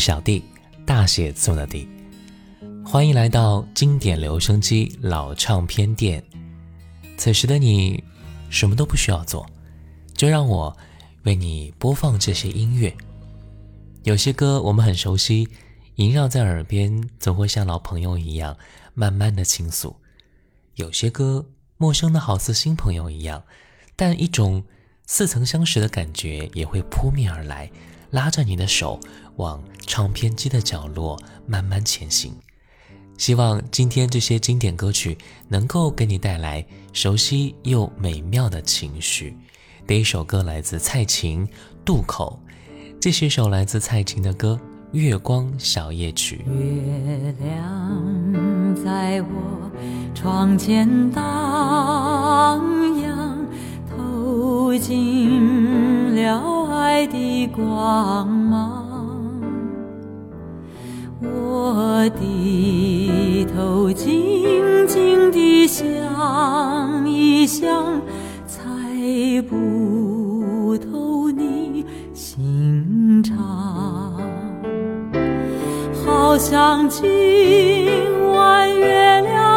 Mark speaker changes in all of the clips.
Speaker 1: 小弟，大写字母的弟，欢迎来到经典留声机老唱片店。此时的你，什么都不需要做，就让我为你播放这些音乐。有些歌我们很熟悉，萦绕在耳边，总会像老朋友一样慢慢的倾诉；有些歌陌生的好似新朋友一样，但一种似曾相识的感觉也会扑面而来，拉着你的手往唱片机的角落慢慢前行。希望今天这些经典歌曲能够给你带来熟悉又美妙的情绪。第一首歌来自蔡琴《渡口》，这是一首来自蔡琴的歌《月光小夜曲》。
Speaker 2: 月亮在我窗前荡漾，透
Speaker 3: 进了爱的光芒。我低头静静地想一想，猜不透你心肠，好像今晚月亮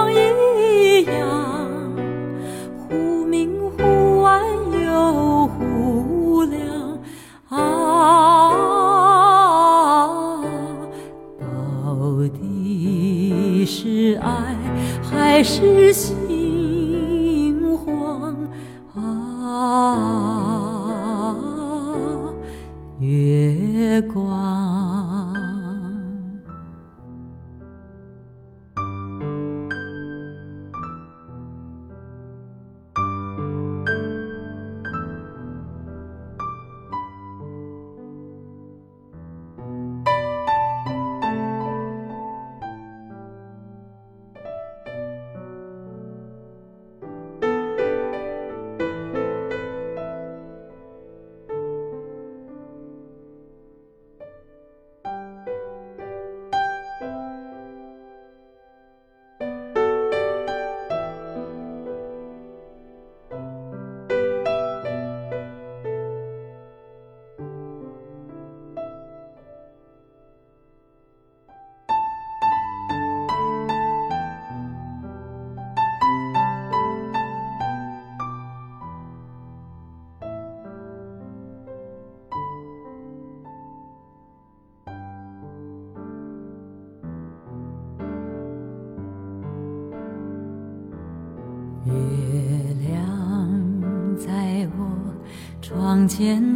Speaker 3: 窗前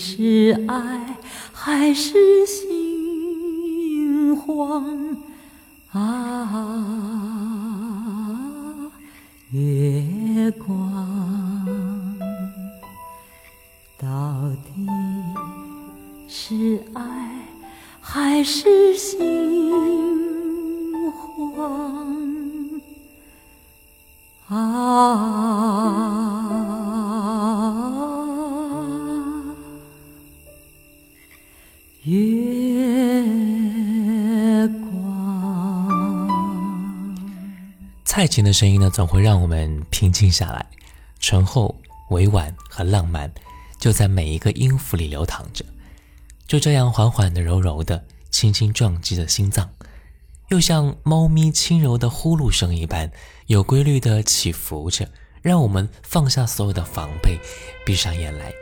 Speaker 3: 是爱还是心慌啊？
Speaker 1: 琴的声音呢，总会让我们平静下来，醇厚、委婉和浪漫，就在每一个音符里流淌着，就这样缓缓的、柔柔的，轻轻撞击着心脏，又像猫咪轻柔的呼噜声一般，有规律的起伏着，让我们放下所有的防备，闭上眼来。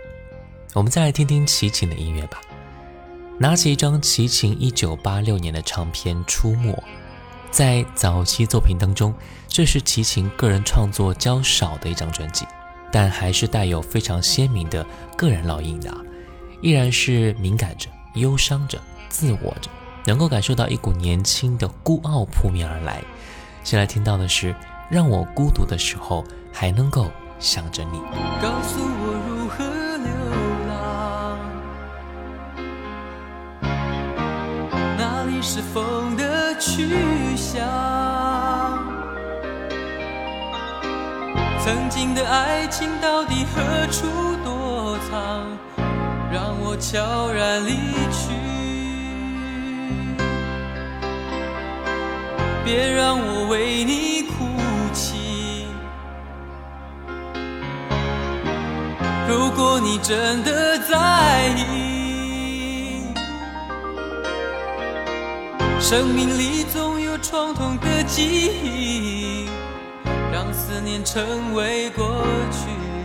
Speaker 1: 我们再来听听齐秦的音乐吧。拿起一张齐秦1986年的唱片《出没》，在早期作品当中，这是齐秦个人创作较少的一张专辑，但还是带有非常鲜明的个人烙印的啊，依然是敏感着、忧伤着、自我着，能够感受到一股年轻的孤傲扑面而来。先来听到的是《让我孤独的时候还能够想着你》。
Speaker 4: 告诉我如何流浪，哪里是风的去向？曾经的爱情到底何处躲藏？让我悄然离去，别让我为你哭泣。如果你真的在意，生命里总有创痛的记忆，让思念成为过去。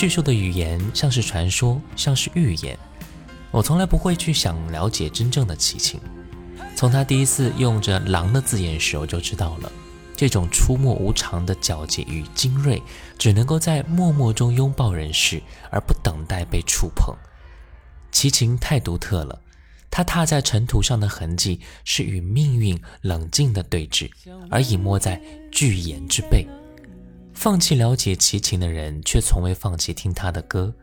Speaker 1: 叙述的语言像是传说，像是预言。我从来不会去想了解真正的齐秦。从他第一次用着“狼”的字眼时，我就知道了，这种出没无常的皎洁与精锐，只能够在默默中拥抱人世，而不等待被触碰。齐秦太独特了，他踏在尘土上的痕迹，是与命运冷静的对峙，而隐没在巨岩之背。放弃了解齐秦的人，却从未放弃听他的歌，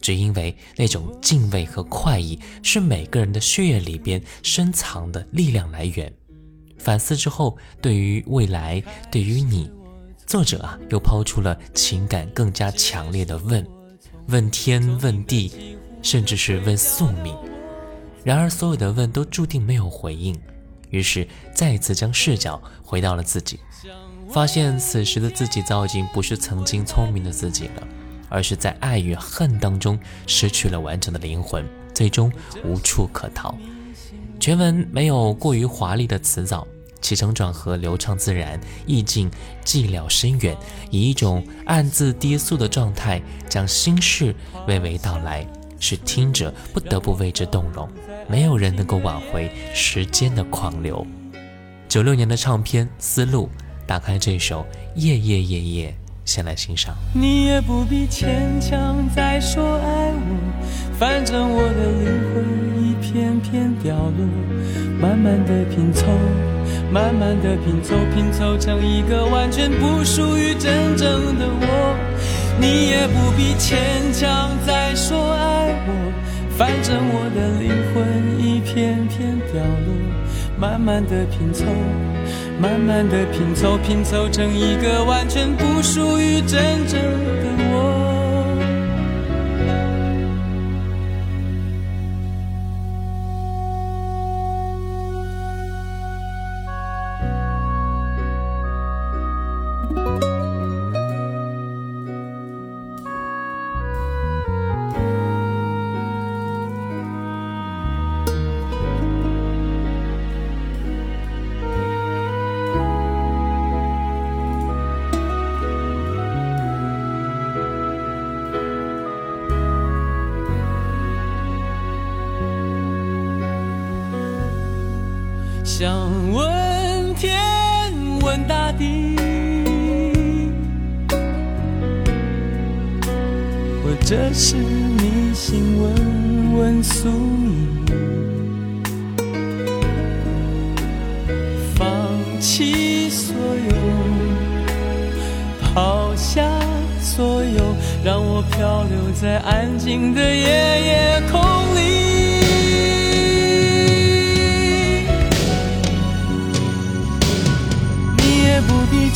Speaker 1: 只因为那种敬畏和快意是每个人的血液里边深藏的力量来源。反思之后，对于未来，对于你，作者啊，又抛出了情感更加强烈的问：问天，问地，甚至是问宿命。然而，所有的问都注定没有回应，于是再一次将视角回到了自己。发现此时的自己早已经不是曾经聪明的自己了，而是在爱与恨当中失去了完整的灵魂，最终无处可逃。全文没有过于华丽的辞藻，起承转合流畅自然，意境寂寥深远，以一种暗自低诉的状态将心事娓娓道来，使听者不得不为之动容。没有人能够挽回时间的狂流。九六年的唱片《丝路》。打开这首《夜夜夜夜》，先来欣赏。
Speaker 4: 你也不必牵强再说爱我，反正我的灵魂一片片掉落，慢慢的拼凑，慢慢的拼凑，拼凑成一个完全不属于真正的我。你也不必牵强再说爱我，反正我的灵魂一片片掉落，慢慢的拼凑。慢慢的拼凑，拼凑成一个完全不属于真正的我。地，或者是迷信，问问宿命。放弃所有，抛下所有，让我漂流在安静的夜夜空里。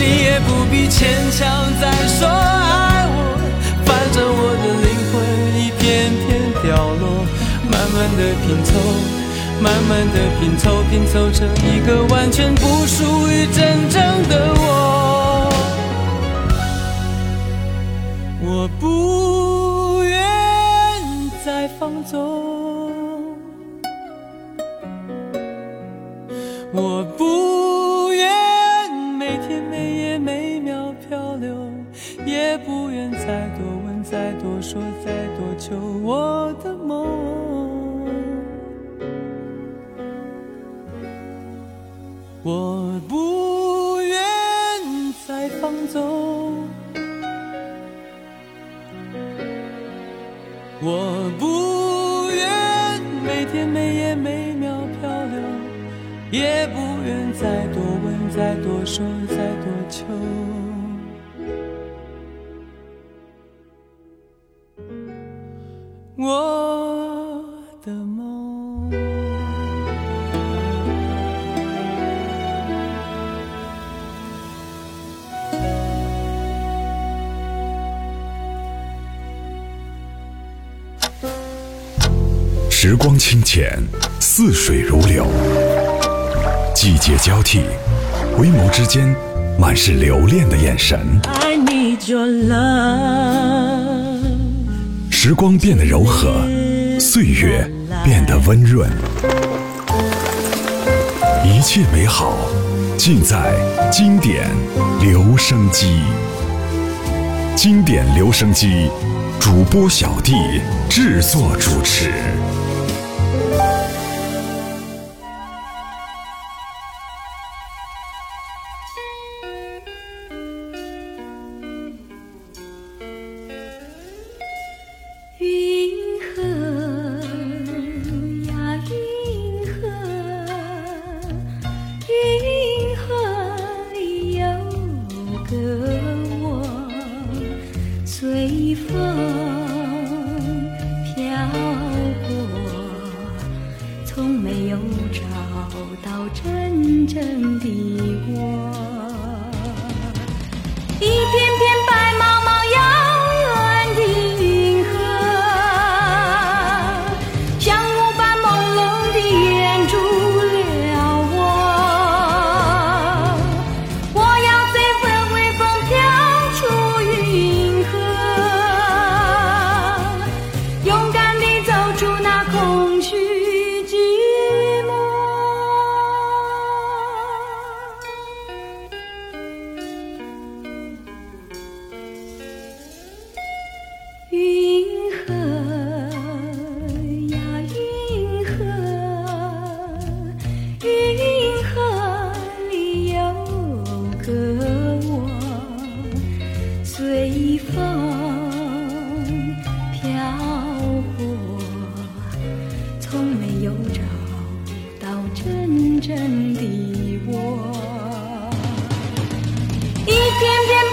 Speaker 4: 你也不必牵强再说爱我，反正我的灵魂一片片掉落，慢慢的拼凑，慢慢的拼凑，拼凑成一个完全不属于真正的我。我不愿再放纵，我不再多问、再多说、再多求我的梦。我不愿再放纵。我不愿每天每夜每秒漂流，也不愿再多问、再多说、再多求。我的梦。
Speaker 5: 时光清浅，似水如流；季节交替，回眸之间满是留恋的眼神。
Speaker 6: I need your love，
Speaker 5: 时光变得柔和，岁月变得温润，一切美好尽在经典留声机。经典留声机，主播小弟制作主持。
Speaker 3: 随风飘过，从没有找到真正的我。又找到真正的我。一片片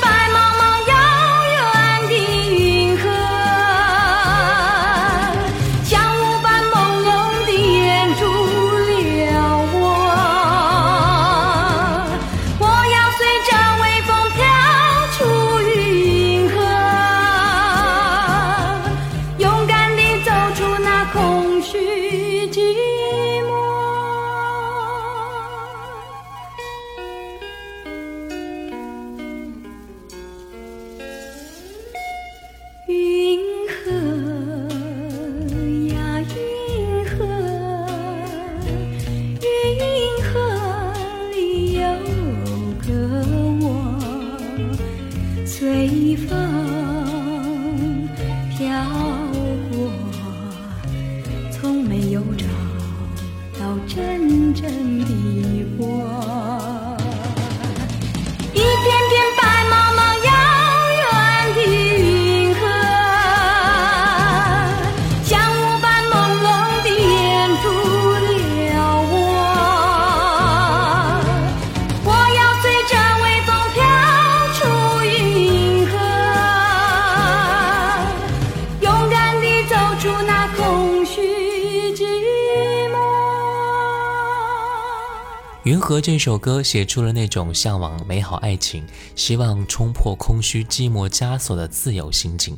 Speaker 1: 和》这首歌写出了那种向往美好爱情、希望冲破空虚寂寞枷锁的自由心境，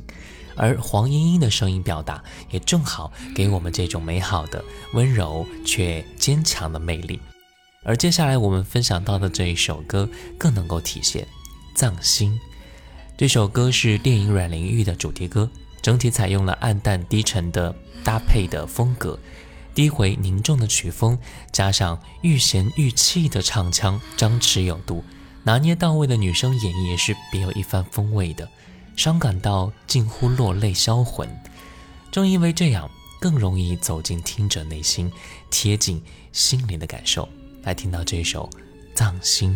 Speaker 1: 而黄莺莺的声音表达也正好给我们这种美好的、温柔却坚强的魅力。而接下来我们分享到的这一首歌更能够体现《藏心》。这首歌是电影《阮玲玉》的主题歌，整体采用了暗淡低沉的搭配的风格。低回凝重的曲风，加上欲弦欲泣的唱腔，张弛有度，拿捏到位的女声演绎也是别有一番风味的，伤感到近乎落泪销魂。正因为这样，更容易走进听者内心，贴近心灵的感受，来听到这首《藏心》。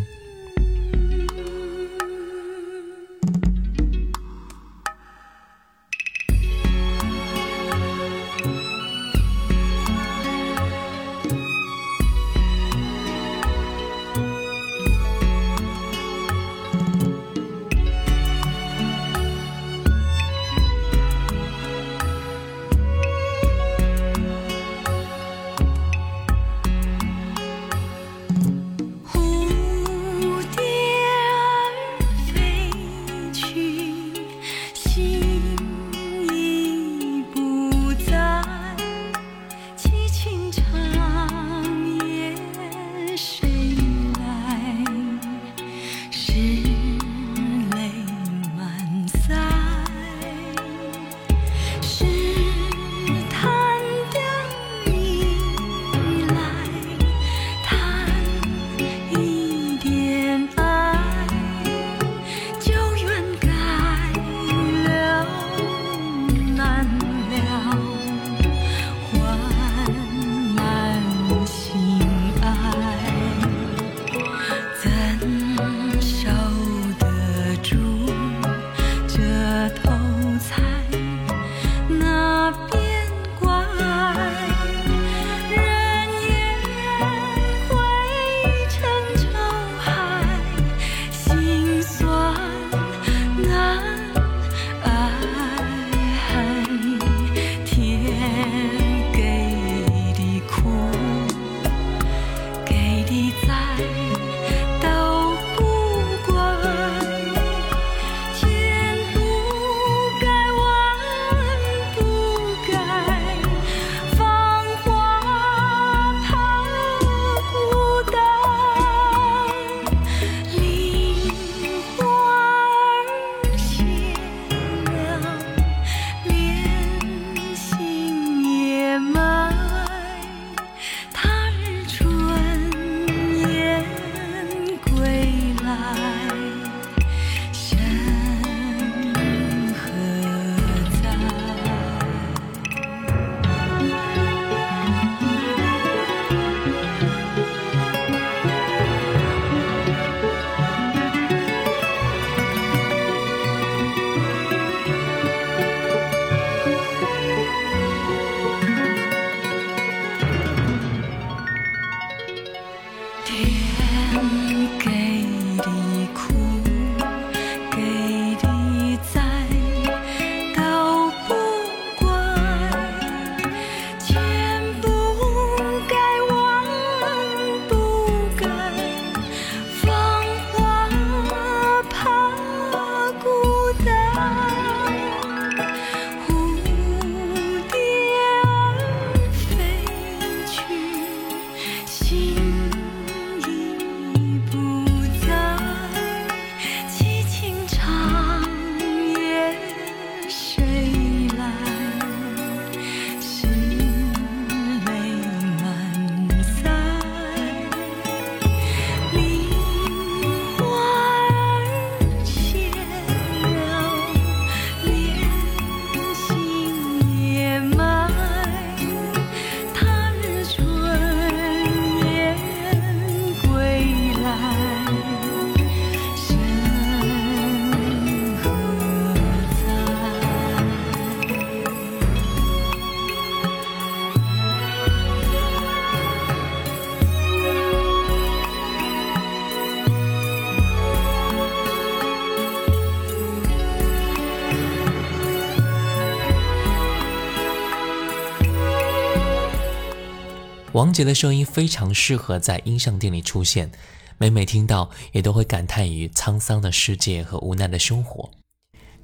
Speaker 1: 王杰的声音非常适合在音像店里出现，每每听到也都会感叹于沧桑的世界和无奈的生活。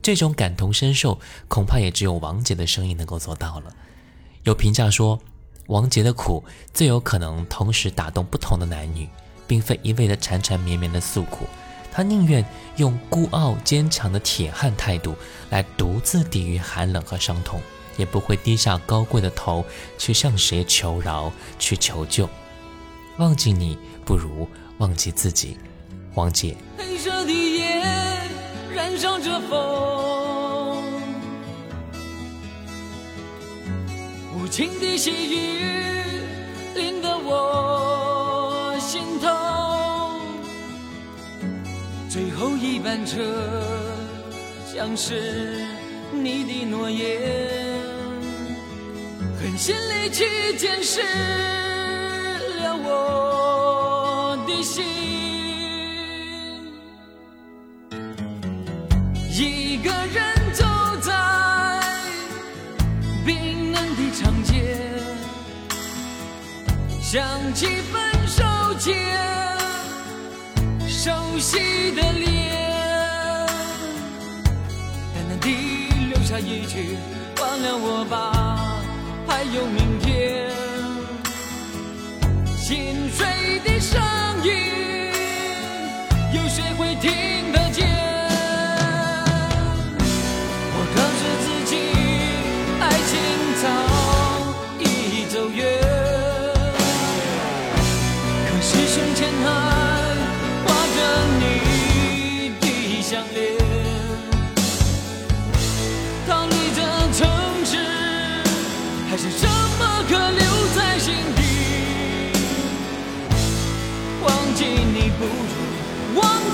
Speaker 1: 这种感同身受，恐怕也只有王杰的声音能够做到了。有评价说，王杰的苦最有可能同时打动不同的男女，并非一味的缠缠绵绵的诉苦，他宁愿用孤傲坚强的铁汉态度来独自抵御寒冷和伤痛。也不会低下高贵的头去向谁求饶、去求救。忘记你，不如忘记自己。王姐。
Speaker 7: 黑色的夜燃烧着风，无情的细雨淋得我心痛。最后一班车，像是你的诺言。狠心离去，见识了我的心。一个人走在冰冷的长街，想起分手前熟悉的脸，淡淡地留下一句：忘了我吧。还有明天，心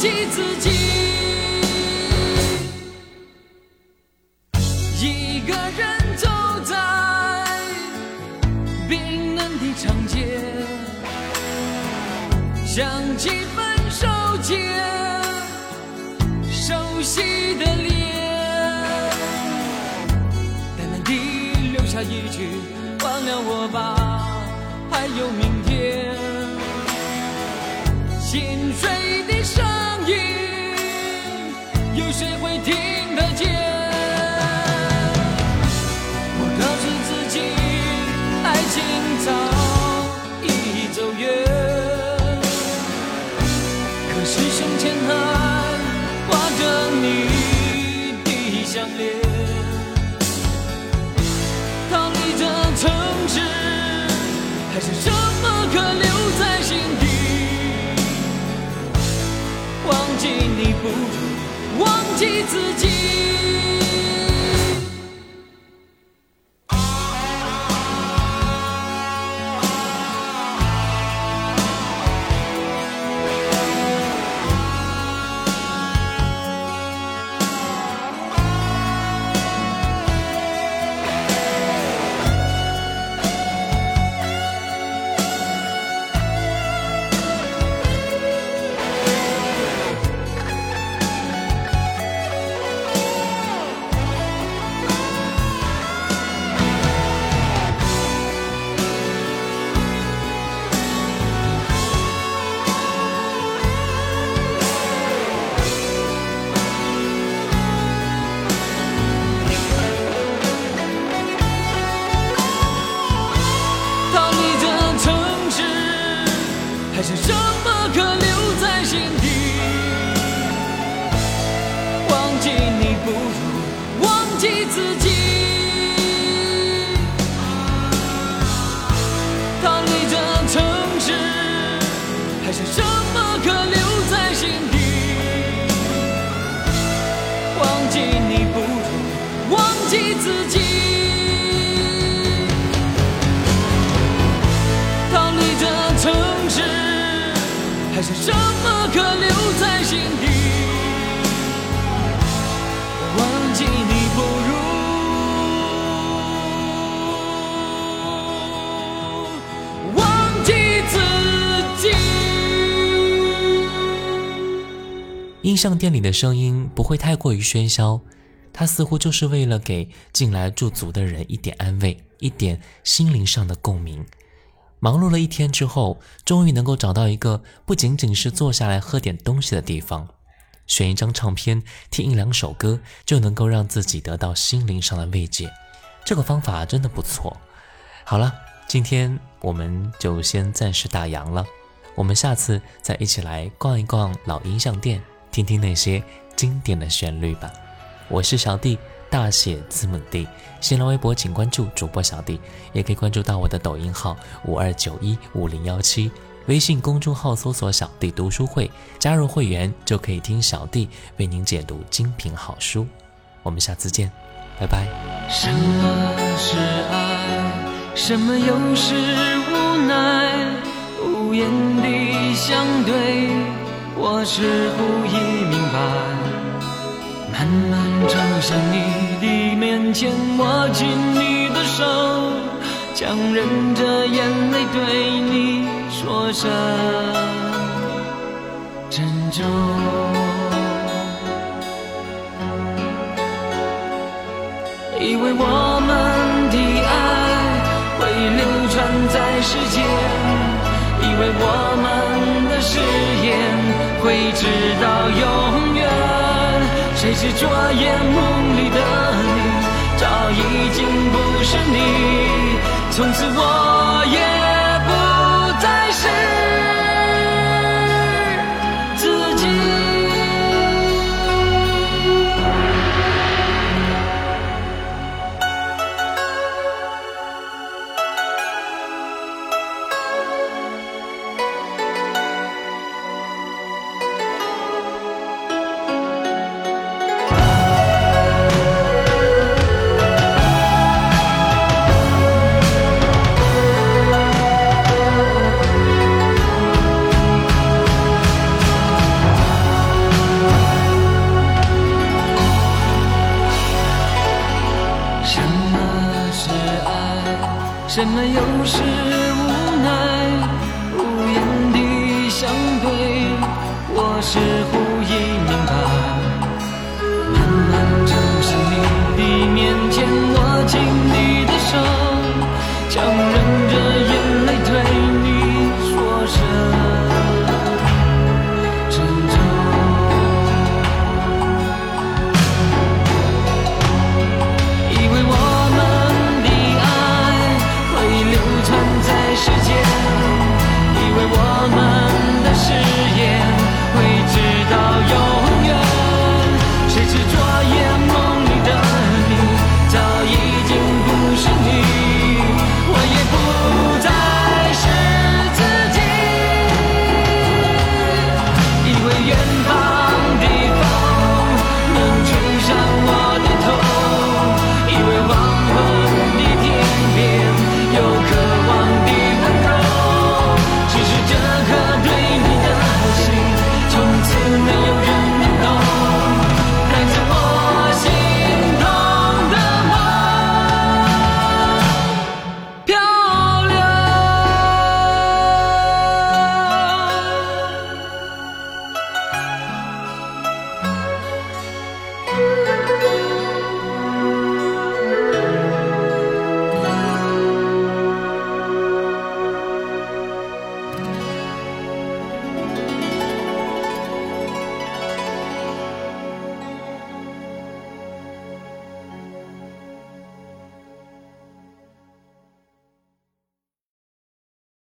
Speaker 7: 如忘记自己。一个人走在冰冷的长街，想起分手前熟悉的脸。淡淡的留下一句忘了我吧，还有明天。心碎的声，有谁会听得见？我告诉自己，爱情早已走远，可是胸前还挂着你的项链。逃离这城市还剩什么可留在心底？忘记你不如忘记自己。
Speaker 1: 音像店里的声音不会太过于喧嚣，它似乎就是为了给进来驻足的人一点安慰，一点心灵上的共鸣。忙碌了一天之后，终于能够找到一个不仅仅是坐下来喝点东西的地方，选一张唱片，听一两首歌，就能够让自己得到心灵上的慰藉。这个方法真的不错。好了，今天我们就先暂时打烊了，我们下次再一起来逛一逛老音像店，听听那些经典的旋律吧。我是小弟。大写字母 D，新浪微博请关注主播小弟，也可以关注到我的抖音号五二九一五零幺七，微信公众号搜索小弟读书会，加入会员就可以听小弟为您解读精品好书。我们下次见，拜拜。
Speaker 7: 什么是爱？什么又是无奈？无言的相对，我似乎已明白。慢慢走向你的面前，握紧你的手，强忍着眼泪对你说声珍重。以为我们的爱会流传在世间，以为我们会直到永远。谁是昨夜梦里的你，早已经不是你，从此我也什么又是无奈？无言的相对，我似乎已明白。慢慢走向你的面前，握紧你的。